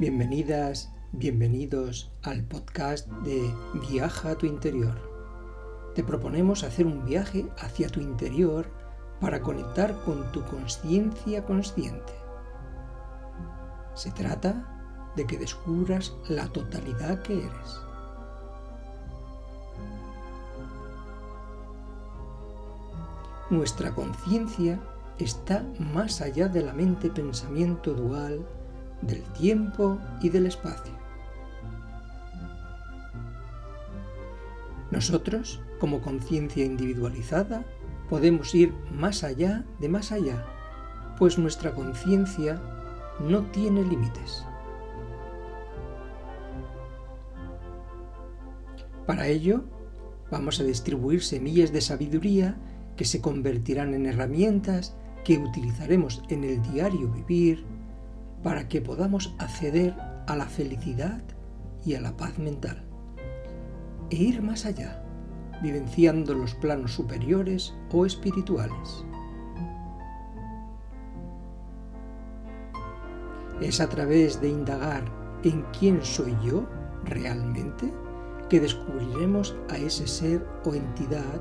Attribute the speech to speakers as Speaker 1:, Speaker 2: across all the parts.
Speaker 1: Bienvenidas, bienvenidos al podcast de Viaja a tu interior. Te proponemos hacer un viaje hacia tu interior para conectar con tu conciencia consciente. Se trata de que descubras la totalidad que eres. Nuestra conciencia está más allá de la mente-pensamiento dual del tiempo y del espacio. Nosotros, como conciencia individualizada, podemos ir más allá de más allá, pues nuestra conciencia no tiene límites. Para ello, vamos a distribuir semillas de sabiduría que se convertirán en herramientas que utilizaremos en el diario vivir para que podamos acceder a la felicidad y a la paz mental e ir más allá, vivenciando los planos superiores o espirituales. Es a través de indagar en quién soy yo realmente que descubriremos a ese ser o entidad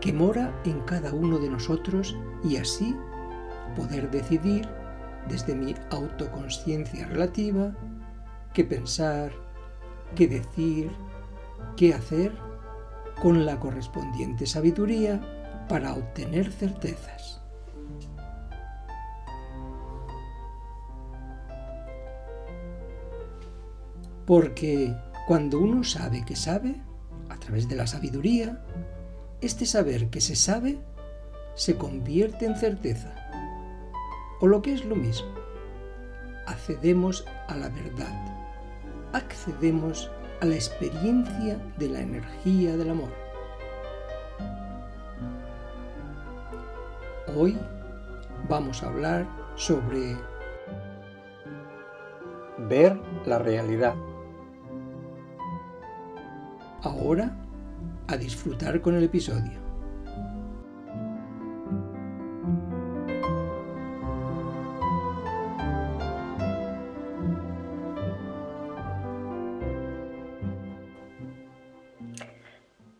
Speaker 1: que mora en cada uno de nosotros y así poder decidir desde mi autoconsciencia relativa, qué pensar, qué decir, qué hacer con la correspondiente sabiduría para obtener certezas. Porque cuando uno sabe que sabe, a través de la sabiduría, este saber que se sabe se convierte en certeza o lo que es lo mismo, accedemos a la verdad, accedemos a la experiencia de la energía del amor. Hoy vamos a hablar sobre ver la realidad. Ahora, a disfrutar con el episodio.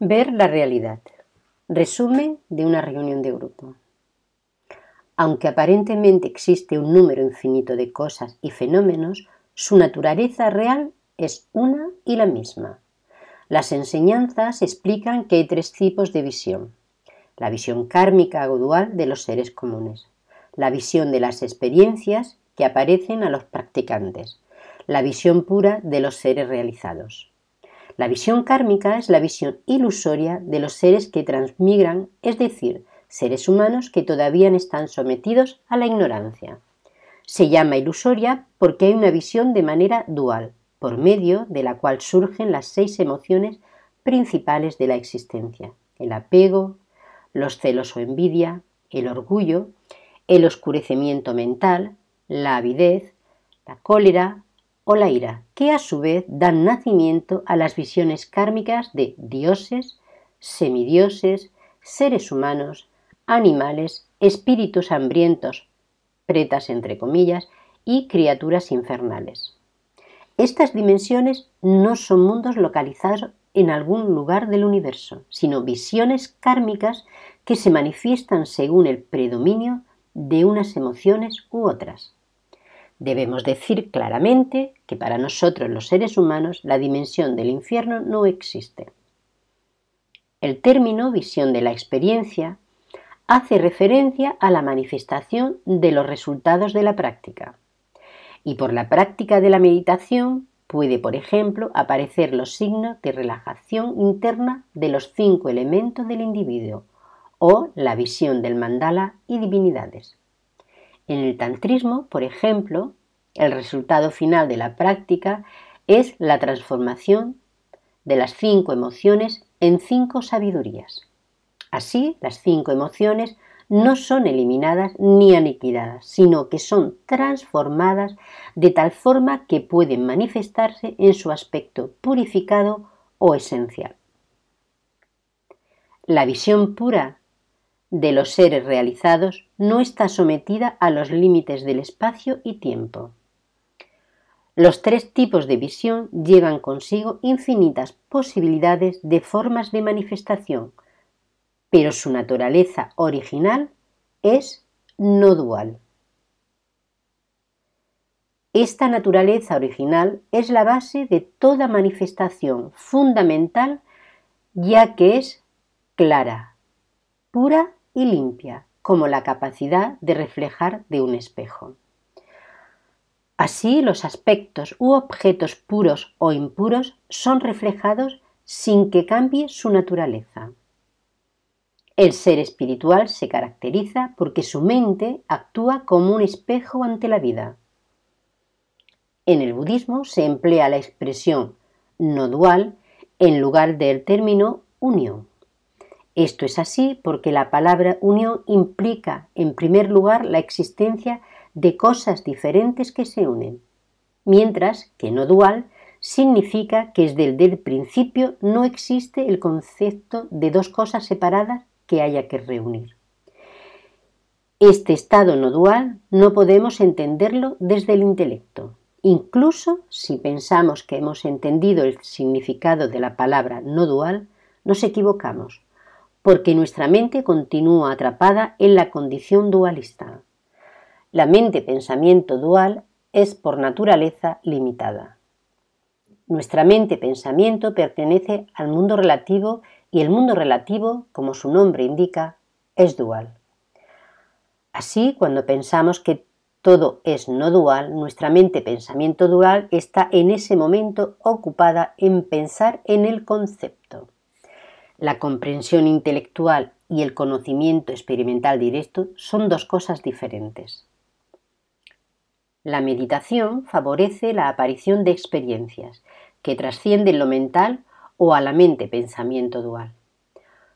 Speaker 2: Ver la realidad. Resumen de una reunión de grupo. Aunque aparentemente existe un número infinito de cosas y fenómenos, su naturaleza real es una y la misma. Las enseñanzas explican que hay tres tipos de visión. La visión kármica o dual de los seres comunes. La visión de las experiencias que aparecen a los practicantes. La visión pura de los seres realizados. La visión kármica es la visión ilusoria de los seres que transmigran, es decir, seres humanos que todavía están sometidos a la ignorancia. Se llama ilusoria porque hay una visión de manera dual, por medio de la cual surgen las seis emociones principales de la existencia, el apego, los celos o envidia, el orgullo, el oscurecimiento mental, la avidez, la cólera, o la ira, que a su vez dan nacimiento a las visiones kármicas de dioses, semidioses, seres humanos, animales, espíritus hambrientos, pretas entre comillas, y criaturas infernales. Estas dimensiones no son mundos localizados en algún lugar del universo, sino visiones kármicas que se manifiestan según el predominio de unas emociones u otras. Debemos decir claramente que para nosotros los seres humanos la dimensión del infierno no existe. El término visión de la experiencia hace referencia a la manifestación de los resultados de la práctica. Y por la práctica de la meditación puede, por ejemplo, aparecer los signos de relajación interna de los cinco elementos del individuo o la visión del mandala y divinidades. En el tantrismo, por ejemplo, el resultado final de la práctica es la transformación de las cinco emociones en cinco sabidurías. Así, las cinco emociones no son eliminadas ni aniquiladas, sino que son transformadas de tal forma que pueden manifestarse en su aspecto purificado o esencial. La visión pura de los seres realizados no está sometida a los límites del espacio y tiempo. Los tres tipos de visión llevan consigo infinitas posibilidades de formas de manifestación, pero su naturaleza original es no dual. Esta naturaleza original es la base de toda manifestación fundamental ya que es clara, pura y limpia, como la capacidad de reflejar de un espejo. Así los aspectos u objetos puros o impuros son reflejados sin que cambie su naturaleza. El ser espiritual se caracteriza porque su mente actúa como un espejo ante la vida. En el budismo se emplea la expresión no dual en lugar del término unión. Esto es así porque la palabra unión implica, en primer lugar, la existencia de cosas diferentes que se unen, mientras que no dual significa que desde el principio no existe el concepto de dos cosas separadas que haya que reunir. Este estado no dual no podemos entenderlo desde el intelecto. Incluso si pensamos que hemos entendido el significado de la palabra no dual, nos equivocamos, porque nuestra mente continúa atrapada en la condición dualista. La mente-pensamiento dual es por naturaleza limitada. Nuestra mente-pensamiento pertenece al mundo relativo y el mundo relativo, como su nombre indica, es dual. Así, cuando pensamos que todo es no dual, nuestra mente-pensamiento dual está en ese momento ocupada en pensar en el concepto. La comprensión intelectual y el conocimiento experimental directo son dos cosas diferentes. La meditación favorece la aparición de experiencias que trascienden lo mental o a la mente pensamiento dual.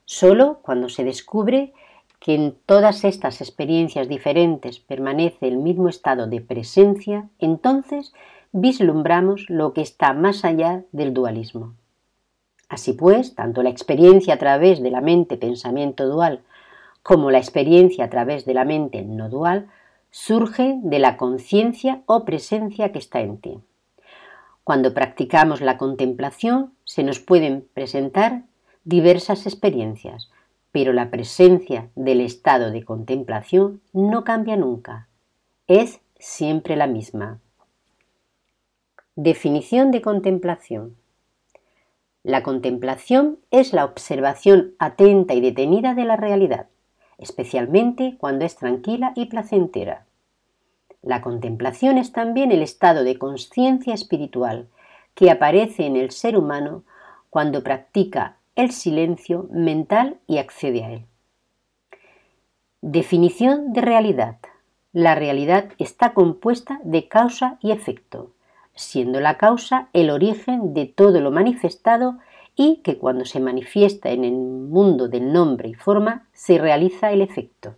Speaker 2: Solo cuando se descubre que en todas estas experiencias diferentes permanece el mismo estado de presencia, entonces vislumbramos lo que está más allá del dualismo. Así pues, tanto la experiencia a través de la mente pensamiento dual como la experiencia a través de la mente no dual surge de la conciencia o presencia que está en ti. Cuando practicamos la contemplación se nos pueden presentar diversas experiencias, pero la presencia del estado de contemplación no cambia nunca, es siempre la misma. Definición de contemplación. La contemplación es la observación atenta y detenida de la realidad especialmente cuando es tranquila y placentera. La contemplación es también el estado de conciencia espiritual que aparece en el ser humano cuando practica el silencio mental y accede a él. Definición de realidad. La realidad está compuesta de causa y efecto, siendo la causa el origen de todo lo manifestado y que cuando se manifiesta en el mundo del nombre y forma se realiza el efecto.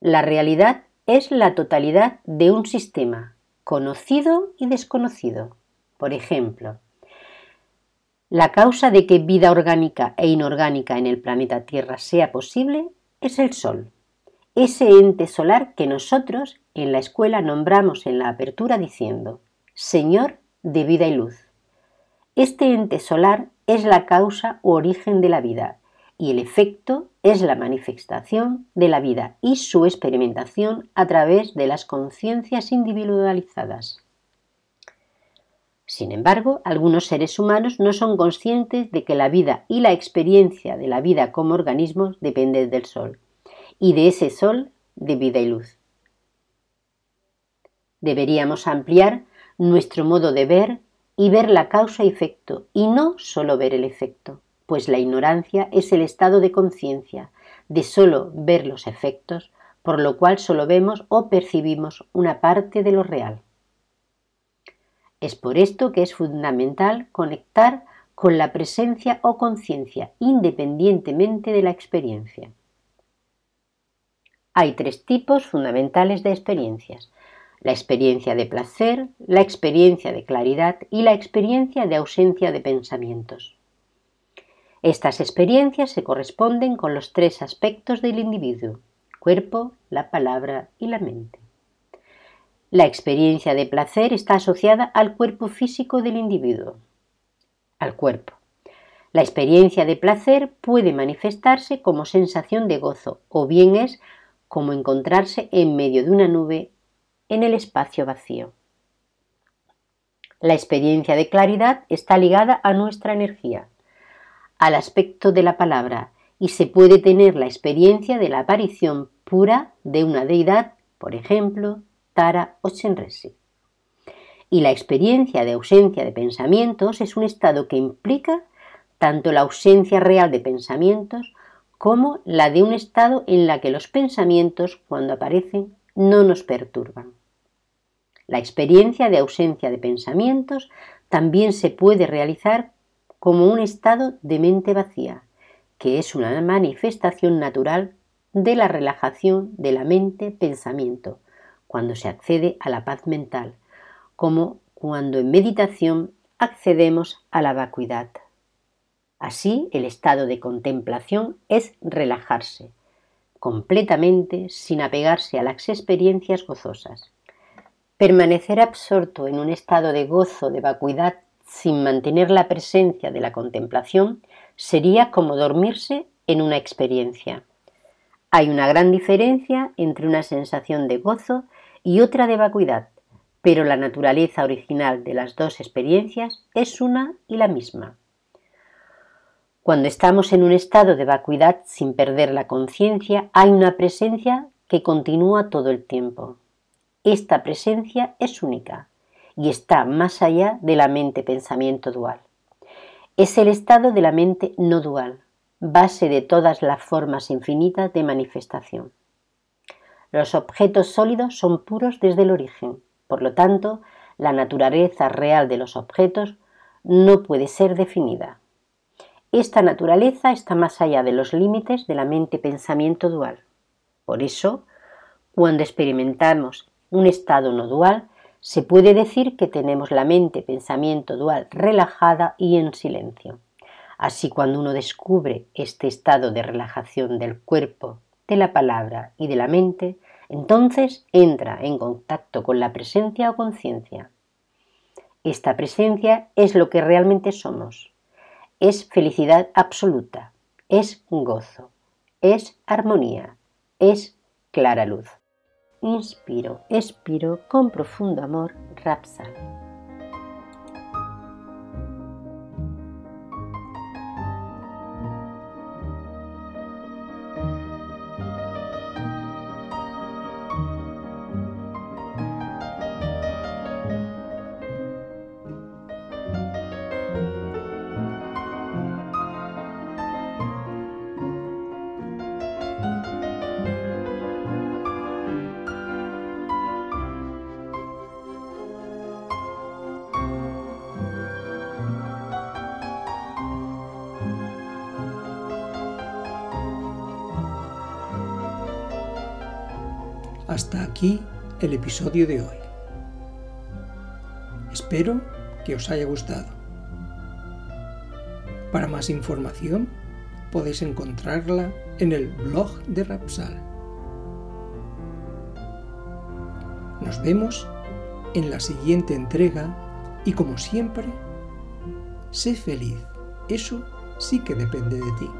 Speaker 2: La realidad es la totalidad de un sistema, conocido y desconocido. Por ejemplo, la causa de que vida orgánica e inorgánica en el planeta Tierra sea posible es el Sol, ese ente solar que nosotros en la escuela nombramos en la apertura diciendo, Señor de vida y luz. Este ente solar es la causa u origen de la vida y el efecto es la manifestación de la vida y su experimentación a través de las conciencias individualizadas. Sin embargo, algunos seres humanos no son conscientes de que la vida y la experiencia de la vida como organismos dependen del sol y de ese sol de vida y luz. Deberíamos ampliar nuestro modo de ver y ver la causa y efecto, y no solo ver el efecto, pues la ignorancia es el estado de conciencia, de solo ver los efectos, por lo cual solo vemos o percibimos una parte de lo real. Es por esto que es fundamental conectar con la presencia o conciencia independientemente de la experiencia. Hay tres tipos fundamentales de experiencias. La experiencia de placer, la experiencia de claridad y la experiencia de ausencia de pensamientos. Estas experiencias se corresponden con los tres aspectos del individuo, cuerpo, la palabra y la mente. La experiencia de placer está asociada al cuerpo físico del individuo, al cuerpo. La experiencia de placer puede manifestarse como sensación de gozo o bien es como encontrarse en medio de una nube en el espacio vacío. La experiencia de claridad está ligada a nuestra energía, al aspecto de la palabra, y se puede tener la experiencia de la aparición pura de una deidad, por ejemplo, Tara o Shenresi. Y la experiencia de ausencia de pensamientos es un estado que implica tanto la ausencia real de pensamientos como la de un estado en la que los pensamientos, cuando aparecen, no nos perturban. La experiencia de ausencia de pensamientos también se puede realizar como un estado de mente vacía, que es una manifestación natural de la relajación de la mente-pensamiento, cuando se accede a la paz mental, como cuando en meditación accedemos a la vacuidad. Así, el estado de contemplación es relajarse completamente sin apegarse a las experiencias gozosas. Permanecer absorto en un estado de gozo, de vacuidad, sin mantener la presencia de la contemplación, sería como dormirse en una experiencia. Hay una gran diferencia entre una sensación de gozo y otra de vacuidad, pero la naturaleza original de las dos experiencias es una y la misma. Cuando estamos en un estado de vacuidad sin perder la conciencia, hay una presencia que continúa todo el tiempo. Esta presencia es única y está más allá de la mente-pensamiento dual. Es el estado de la mente no dual, base de todas las formas infinitas de manifestación. Los objetos sólidos son puros desde el origen, por lo tanto, la naturaleza real de los objetos no puede ser definida. Esta naturaleza está más allá de los límites de la mente-pensamiento dual. Por eso, cuando experimentamos un estado no dual, se puede decir que tenemos la mente-pensamiento dual relajada y en silencio. Así cuando uno descubre este estado de relajación del cuerpo, de la palabra y de la mente, entonces entra en contacto con la presencia o conciencia. Esta presencia es lo que realmente somos, es felicidad absoluta, es gozo, es armonía, es clara luz. Inspiro, expiro con profundo amor, Rapsal.
Speaker 1: Hasta aquí el episodio de hoy. Espero que os haya gustado. Para más información podéis encontrarla en el blog de Rapsal. Nos vemos en la siguiente entrega y como siempre, sé feliz. Eso sí que depende de ti.